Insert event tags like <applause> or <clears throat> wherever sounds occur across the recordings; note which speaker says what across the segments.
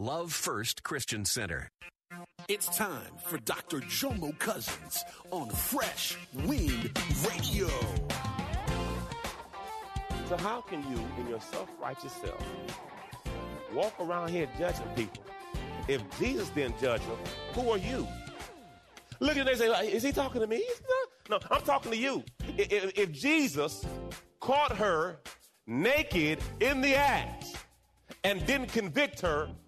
Speaker 1: Love First Christian Center.
Speaker 2: It's time for Dr. Jomo Cousins on Fresh Wind Radio.
Speaker 3: So, how can you, in your self righteous self, walk around here judging people? If Jesus didn't judge them, who are you? Look at they say, is he talking to me? No, I'm talking to you. If, if Jesus caught her naked in the act and didn't convict her,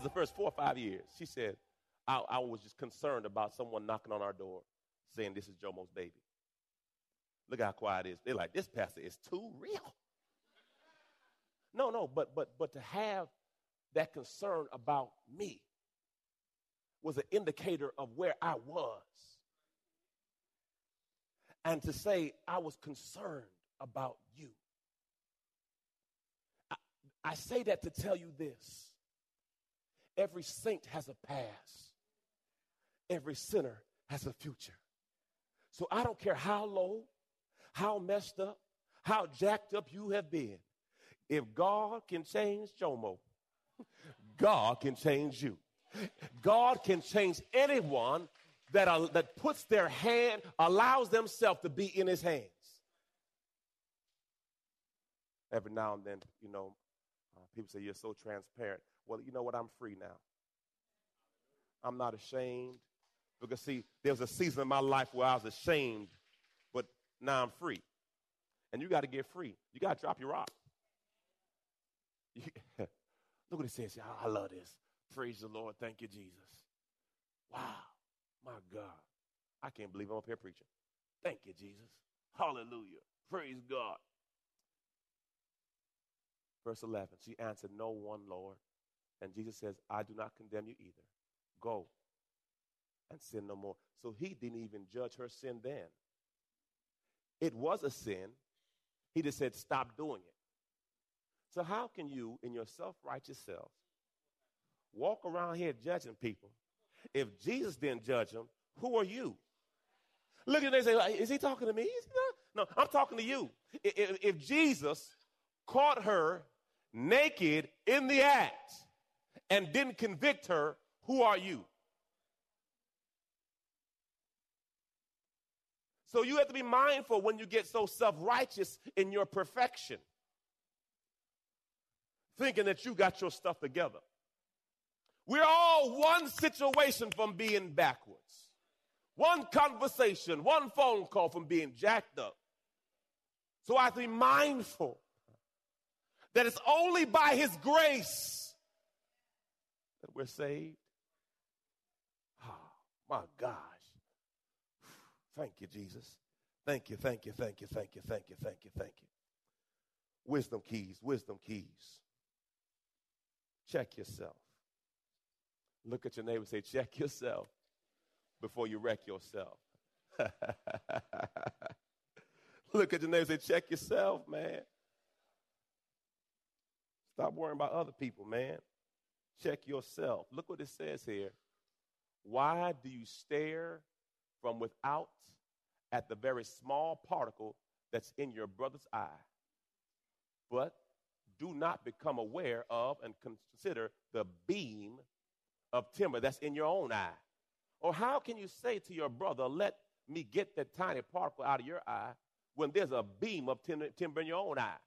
Speaker 3: was the first four or five years. She said, I, I was just concerned about someone knocking on our door saying this is Jomo's baby. Look how quiet it is. They're like, this pastor is too real. No, no, but but but to have that concern about me was an indicator of where I was. And to say I was concerned about you. I, I say that to tell you this. Every saint has a past. Every sinner has a future. So I don't care how low, how messed up, how jacked up you have been. If God can change Jomo, God can change you. God can change anyone that, uh, that puts their hand, allows themselves to be in his hands. Every now and then, you know, people say, You're so transparent. Well, you know what? I'm free now. I'm not ashamed. Because, see, there was a season in my life where I was ashamed, but now I'm free. And you got to get free. You got to drop your rock. <laughs> Look what it says. I love this. Praise the Lord. Thank you, Jesus. Wow. My God. I can't believe I'm up here preaching. Thank you, Jesus. Hallelujah. Praise God. Verse 11. She answered, No one, Lord. And Jesus says, I do not condemn you either. Go and sin no more. So he didn't even judge her sin then. It was a sin. He just said, Stop doing it. So, how can you, in your self righteous self, walk around here judging people? If Jesus didn't judge them, who are you? Look at them say, Is he talking to me? No, I'm talking to you. If, if Jesus caught her naked in the act and didn't convict her, who are you? So you have to be mindful when you get so self righteous in your perfection thinking that you got your stuff together. We're all one situation from being backwards, one conversation, one phone call from being jacked up. So I have to be mindful that it's only by His grace that we're saved. Oh, my gosh. Thank you, Jesus. Thank you, thank you, thank you, thank you, thank you, thank you, thank you. Wisdom keys, wisdom keys. Check yourself. Look at your neighbor say, check yourself before you wreck yourself. <laughs> Look at your neighbor say, check yourself, man. Stop worrying about other people, man. Check yourself. Look what it says here. Why do you stare from without at the very small particle that's in your brother's eye? But do not become aware of and consider the beam of timber that's in your own eye. Or how can you say to your brother, let me get that tiny particle out of your eye when there's a beam of timber in your own eye?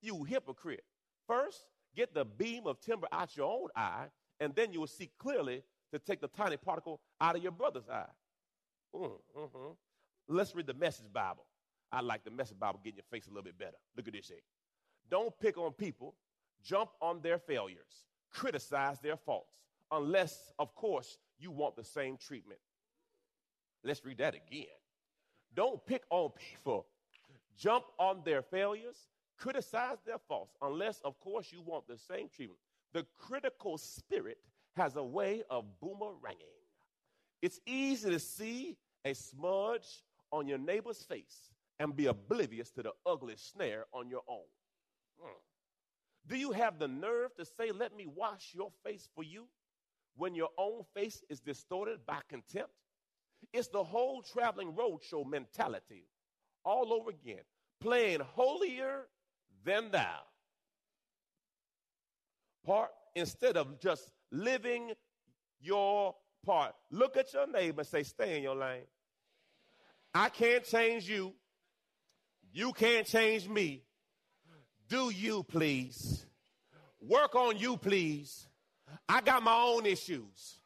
Speaker 3: You hypocrite. First, get the beam of timber out your own eye, and then you will see clearly to take the tiny particle out of your brother's eye. Mm, hmm Let's read the Message Bible. I like the Message Bible getting your face a little bit better. Look at this here. Don't pick on people, jump on their failures, criticize their faults, unless, of course, you want the same treatment. Let's read that again. Don't pick on people, jump on their failures, criticize their faults, unless, of course, you want the same treatment. The critical spirit has a way of boomeranging. It's easy to see a smudge on your neighbor's face and be oblivious to the ugly snare on your own. Hmm. Do you have the nerve to say, Let me wash your face for you, when your own face is distorted by contempt? It's the whole traveling roadshow mentality all over again, playing holier than thou. Part instead of just living your part. Look at your neighbor and say, Stay in your lane. I can't change you. You can't change me. Do you, please? Work on you, please. I got my own issues.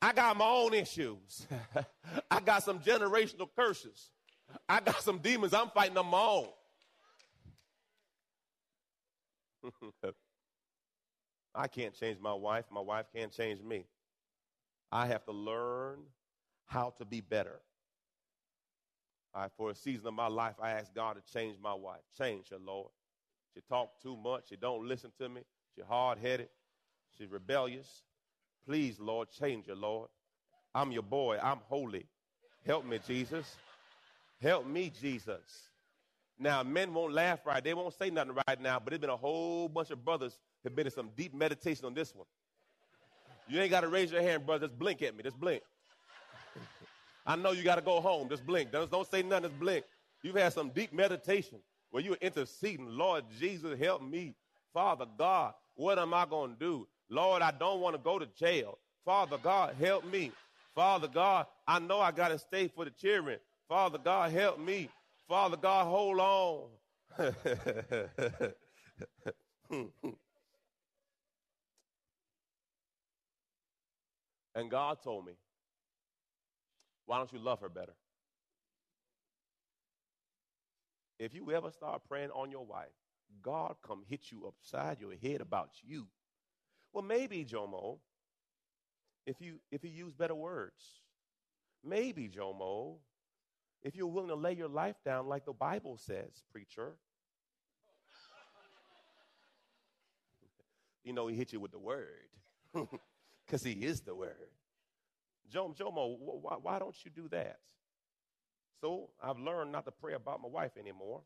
Speaker 3: I got my own issues. <laughs> I got some generational curses. I got some demons I'm fighting on my own. <laughs> I can't change my wife. My wife can't change me. I have to learn how to be better. I, for a season of my life, I asked God to change my wife. Change her, Lord. She talks too much. She don't listen to me. She's hard-headed. She's rebellious. Please, Lord, change her, Lord. I'm your boy. I'm holy. Help me, Jesus. Help me, Jesus. Now, men won't laugh right. They won't say nothing right now, but there's been a whole bunch of brothers have been in some deep meditation on this one. You ain't got to raise your hand, brother. Just blink at me. Just blink. I know you got to go home. Just blink. Don't, don't say nothing. Just blink. You've had some deep meditation where you're interceding. Lord Jesus, help me. Father God, what am I going to do? Lord, I don't want to go to jail. Father God, help me. Father God, I know I got to stay for the children. Father God, help me. Father God, hold on. and God told me, why don't you love her better? If you ever start praying on your wife, God come hit you upside your head about you. Well, maybe, Jomo, if you if you use better words. Maybe, Jomo, if you're willing to lay your life down like the Bible says, preacher. <laughs> you know, he hit you with the word <laughs> because he is the word. Jomo, why, why don't you do that? So I've learned not to pray about my wife anymore.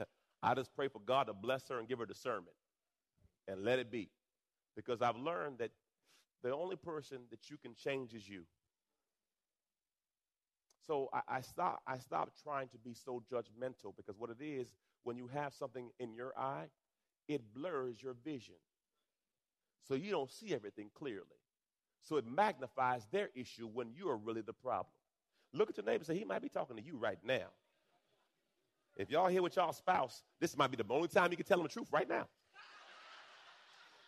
Speaker 3: <laughs> I just pray for God to bless her and give her discernment and let it be. Because I've learned that the only person that you can change is you. So I, I stop I stopped trying to be so judgmental because what it is, when you have something in your eye, it blurs your vision. So you don't see everything clearly. So it magnifies their issue when you are really the problem. Look at your neighbor and say, he might be talking to you right now. If y'all here with y'all spouse, this might be the only time you can tell him the truth right now.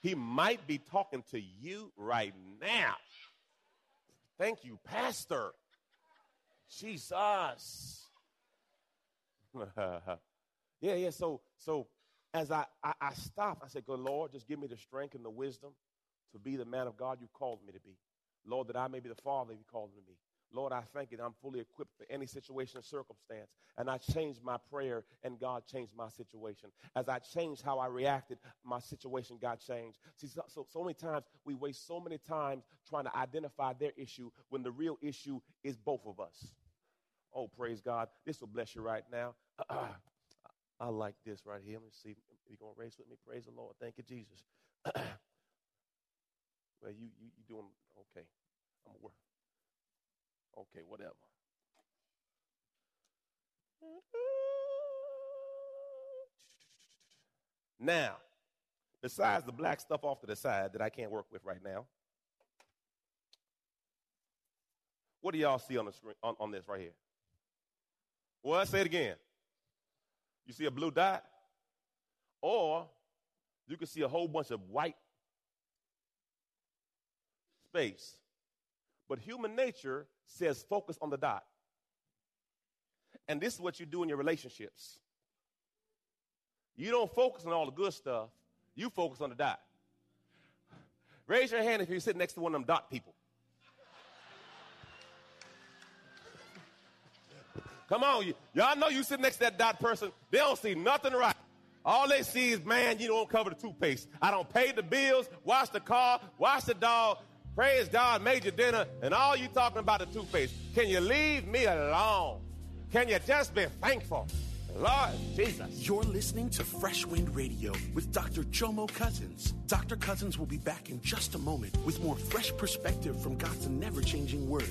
Speaker 3: He might be talking to you right now. Thank you, Pastor. Jesus. <laughs> yeah, yeah. So, so as I, I, I stop, I said, Good Lord, just give me the strength and the wisdom to be the man of God you called me to be. Lord, that I may be the father you called me to be. Lord, I thank you that I'm fully equipped for any situation or circumstance. And I changed my prayer, and God changed my situation. As I changed how I reacted, my situation got changed. See, so, so, so many times we waste so many times trying to identify their issue when the real issue is both of us. Oh, praise God. This will bless you right now. <clears throat> I like this right here. Let me see if you're going to race with me. Praise the Lord. Thank you, Jesus. <clears throat> well, you, you, you doing okay. I'm work. Okay, whatever. Now, besides the black stuff off to the side that I can't work with right now, what do y'all see on the screen on, on this right here? Well, say it again. You see a blue dot? Or you can see a whole bunch of white space. But human nature says focus on the dot. And this is what you do in your relationships. You don't focus on all the good stuff, you focus on the dot. Raise your hand if you're sitting next to one of them dot people. Come on, y- y'all know you sit next to that dot person. They don't see nothing right. All they see is, man, you don't cover the toothpaste. I don't pay the bills, wash the car, wash the dog, praise God, made your dinner, and all you talking about the toothpaste. Can you leave me alone? Can you just be thankful? Lord Jesus.
Speaker 2: You're listening to Fresh Wind Radio with Dr. Jomo Cousins. Dr. Cousins will be back in just a moment with more fresh perspective from God's never changing word.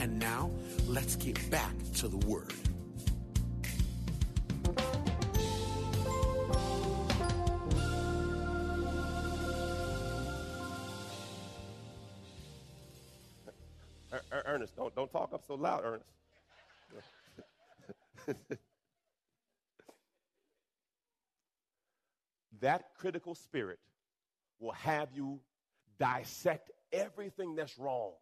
Speaker 2: And now, let's get back to the Word.
Speaker 3: Er- Er- Ernest, don't, don't talk up so loud, Ernest. <laughs> that critical spirit will have you dissect everything that's wrong.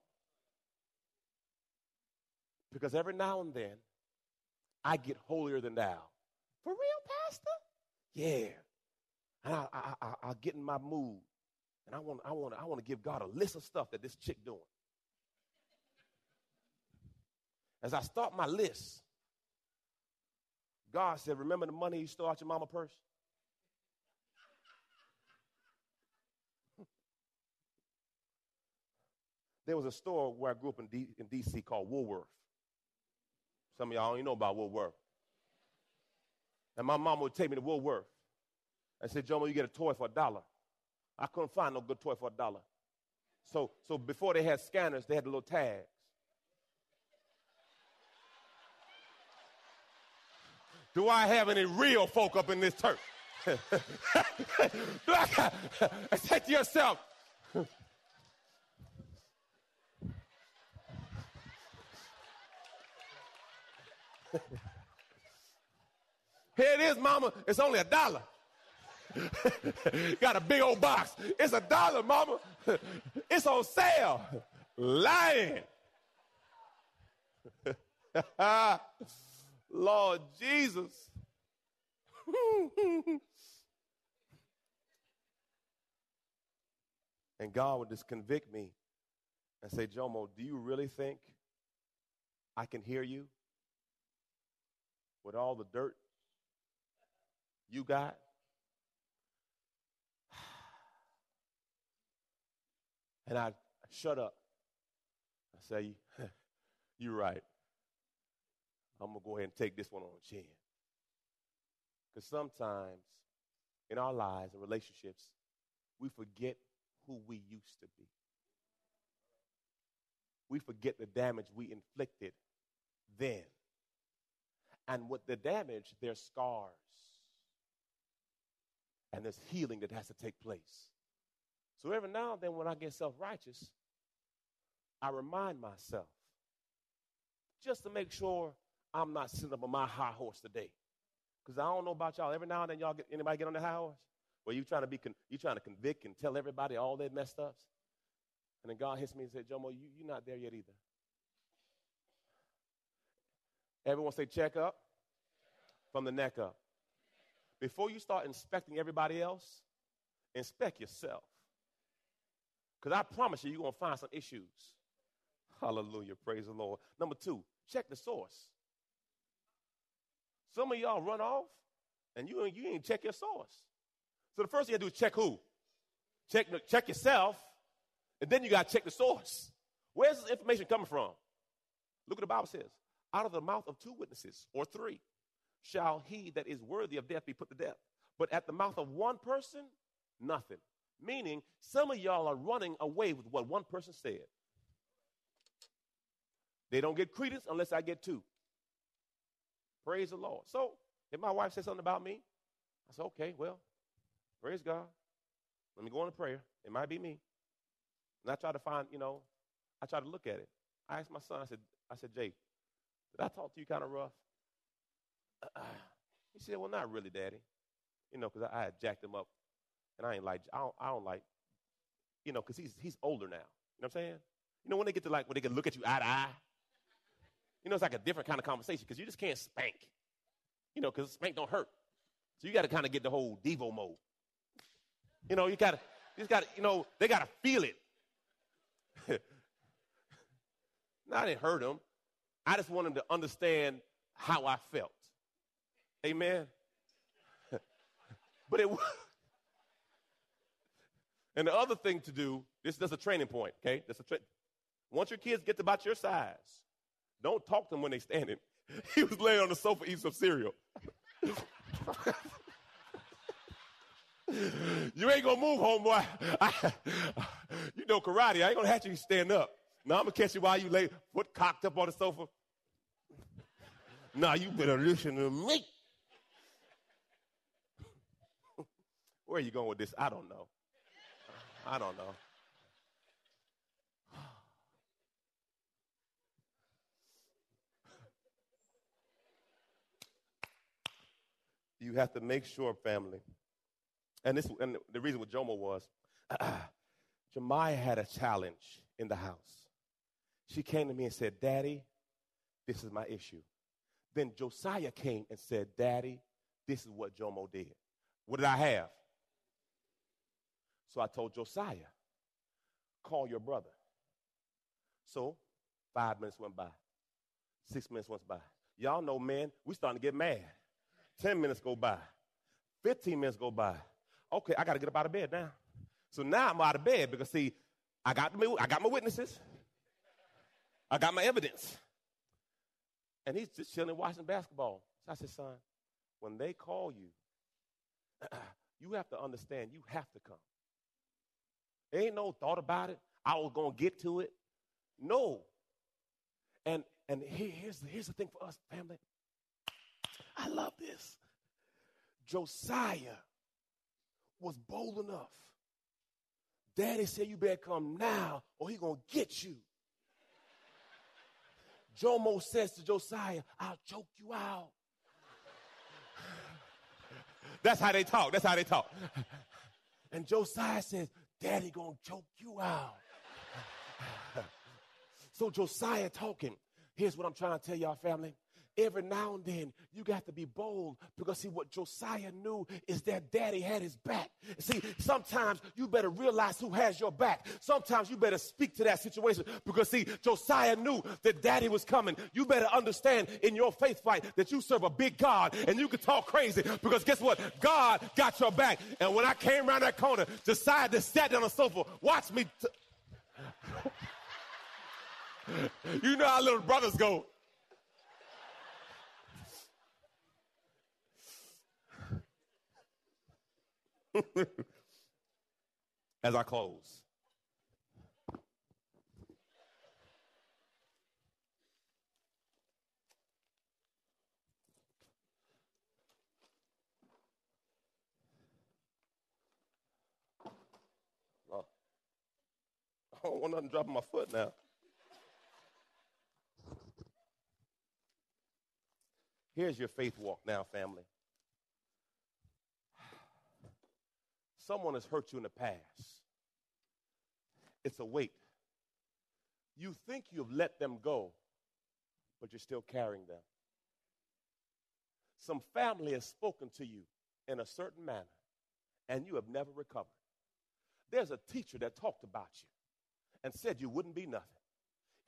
Speaker 3: Because every now and then, I get holier than thou. For real, Pastor? Yeah. And I, I, I, I get in my mood, and I want, I want, I want to give God a list of stuff that this chick doing. As I start my list, God said, Remember the money you stole out your mama purse? <laughs> There was a store where I grew up in, D- in D.C. called Woolworth. Some of y'all don't even know about Woolworth. And my mom would take me to Woolworth and say, Jomo, you get a toy for a dollar. I couldn't find no good toy for a dollar. So, so before they had scanners, they had the little tags. Do I have any real folk up in this church? <laughs> Do I, say <laughs> to yourself, <laughs> here it is, mama. It's only a dollar. <laughs> Got a big old box. It's a dollar, mama. <laughs> It's on sale. Lying. Lord Jesus. and God would just convict me and say, Jomo, do you really think I can hear you with all the dirt you got? <sighs> And I shut up. I say, <laughs> You're right. I'm going to go ahead and take this one on chin. Because sometimes in our lives and relationships, we forget who we used to be. We forget the damage we inflicted then. And with the damage, there's scars. And there's healing that has to take place. So every now and then, when I get self righteous, I remind myself just to make sure I'm not sitting up on my high horse today. Because I don't know about y'all. Every now and then y'all get anybody get on the high horse? Where you trying to be con- you trying to convict and tell everybody all their messed ups? And then God hits me and said, Jomo, you, you're not there yet either. Everyone say check up from the neck up. Before you start inspecting everybody else, inspect yourself. Because I promise you, you're going to find some issues. Hallelujah. Praise the Lord. Number two, check the source. Some of y'all run off and you, you ain't check your source. So the first thing you do is check who? Check, check yourself, and then you got to check the source. Where's this information coming from? Look what the Bible says. Out of the mouth of two witnesses or three shall he that is worthy of death be put to death. But at the mouth of one person, nothing. Meaning, some of y'all are running away with what one person said. They don't get credence unless I get two. Praise the Lord. So, if my wife says something about me, I said, okay, well, praise God. Let me go into prayer. It might be me. And I try to find, you know, I try to look at it. I asked my son, I said, I said, Jake, did I talk to you kind of rough? Uh, he said, well, not really, Daddy. You know, because I, I, had jacked him up. And I ain't like, I don't, I don't like, you know, because he's, he's older now. You know what I'm saying? You know, when they get to like, when they can look at you eye to eye, you know, it's like a different kind of conversation because you just can't spank. You know, because spank don't hurt. So you got to kind of get the whole Debo mode. You know, you got to, you got to, you know, they got to feel it. <laughs> no, I didn't hurt him. I just wanted to understand how I felt. Amen. <laughs> but it was. <laughs> And the other thing to do, this is a training point, okay? That's a tra- Once your kids get to about your size, don't talk to them when they're standing. <laughs> He was laying on the sofa eating some cereal. you ain't gonna move, homeboy. You know karate. I ain't gonna have you stand up. Now I'm gonna catch you while you lay foot cocked up on the sofa. Now you better listen to me. Where are you going with this? I don't know. I don't know. you have to make sure, family. And this, and the reason with Jomo was, <clears throat> Jemiah had a challenge in the house. She came to me and said, "Daddy, this is my issue." Then Josiah came and said, "Daddy, this is what Jomo did. What did I have?" So I told Josiah, "Call your brother." So five minutes went by, six minutes went by. Y'all know, man, we starting to get mad. 10 minutes go by. 15 minutes go by. Okay, I got to get up out of bed now. So now I'm out of bed because, see, I got, my, I got my witnesses. I got my evidence. And he's just chilling watching basketball. So I said, son, when they call you, <clears throat> you have to understand you have to come. Ain't no thought about it. I was to get to it. No. And, and here's, here's the thing for us, family. I love this. Josiah was bold enough. Daddy said, You better come now or he gonna get you. Jomo says to Josiah, I'll choke you out. <sighs> That's how they talk. That's how they talk. <laughs> And Josiah says, Daddy gonna choke you out. <laughs> so Josiah talking. Here's what I'm trying to tell y'all, family every now and then you got to be bold because see what Josiah knew is that daddy had his back. See, sometimes you better realize who has your back. Sometimes you better speak to that situation because see, Josiah knew that daddy was coming. You better understand in your faith fight that you serve a big God and you can talk crazy because guess what? God got your back. And when I came around that corner, Josiah just sat down on the sofa, watch me. T- <laughs> you know how little brothers go. As I close. Oh, I don't want nothing dropping my foot now. Here's your faith walk now, family. Someone has hurt you in the past. It's a weight. You think you've let them go, but you're still carrying them. Some family has spoken to you in a certain manner, and you have never recovered. There's a teacher that talked about you and said you wouldn't be nothing,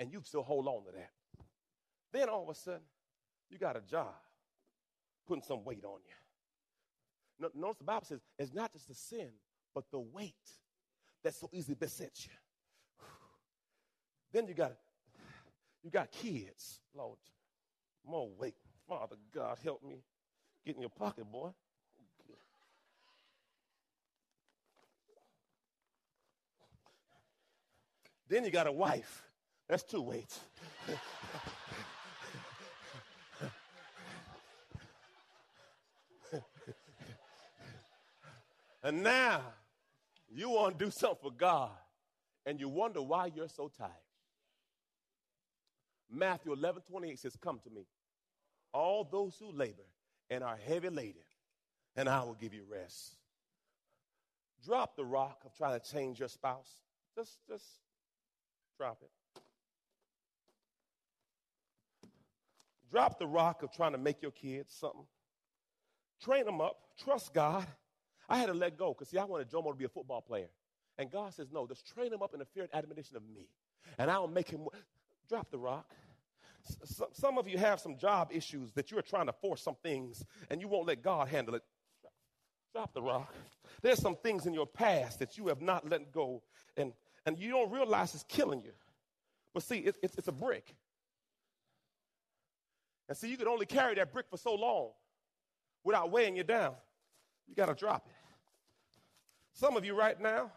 Speaker 3: and you still hold on to that. Then all of a sudden, you got a job putting some weight on you. Notice the Bible says it's not just the sin, but the weight that so easily besets you. Then you got you got kids. Lord, more weight. Father God, help me. Get in your pocket, boy. Then you got a wife. That's two weights. <laughs> and now you want to do something for God, and you wonder why you're so tired. Matthew 11 28 says, Come to me, all those who labor and are heavy laden, and I will give you rest. Drop the rock of trying to change your spouse. Just, just drop it. Drop the rock of trying to make your kids something. Train them up. Trust God. I had to let go because, see, I wanted Jomo to be a football player. And God says, no, just train him up in the fear and admonition of me. And I'll make him drop the rock. some of you have some job issues that you're trying to force some things and you won't let God handle it. Drop the rock. There's some things in your past that you have not let go and, and you don't realize it's killing you. But see, it, it's, it's a brick. And see, you could only carry that brick for so long without weighing you down. You got to drop it. Some of you right now,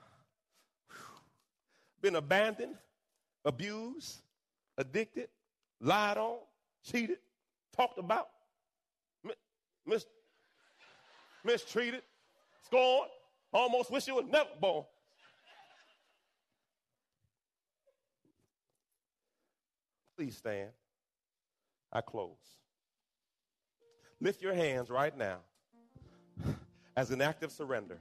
Speaker 3: been abandoned, abused, addicted, lied on, cheated, talked about, mis- mistreated, scorned, almost wish you were never born. Please stand. I close. Lift your hands right now as an act of surrender.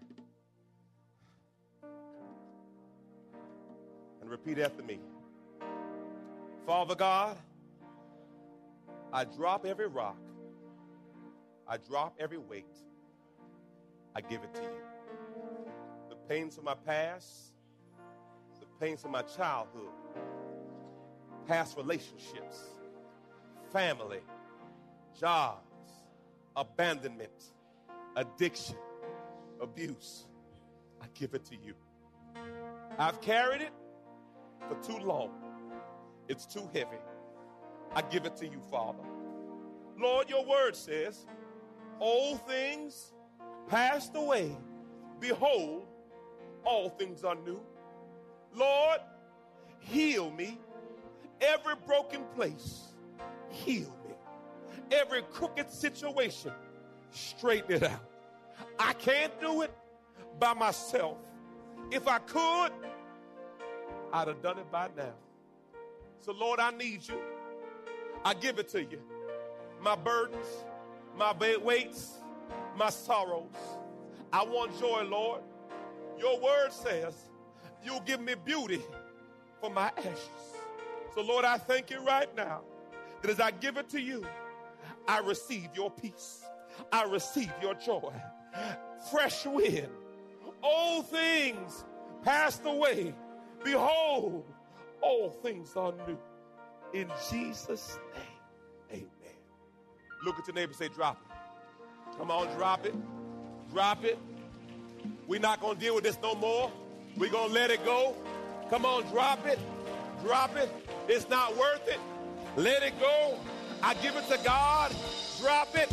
Speaker 3: Repeat after me. Father God, I drop every rock. I drop every weight. I give it to you. The pains of my past, the pains of my childhood, past relationships, family, jobs, abandonment, addiction, abuse. I give it to you. I've carried it for too long. It's too heavy. I give it to you, Father. Lord, your word says, Old things passed away. Behold, all things are new. Lord, heal me. Every broken place, heal me. Every crooked situation, straighten it out. I can't do it by myself. If I could, I'd have done it by now. So, Lord, I need you. I give it to you. My burdens, my weights, my sorrows. I want joy, Lord. Your word says you'll give me beauty for my ashes. So, Lord, I thank you right now that as I give it to you, I receive your peace. I receive your joy. Fresh wind. Old things passed away. Behold, all things are new. In Jesus' name, amen. Look at your neighbor say, drop it. Come on, drop it. Drop it. We're not going to deal with this no more. We're going to let it go. Come on, drop it. Drop it. It's not worth it. Let it go. I give it to God. Drop it.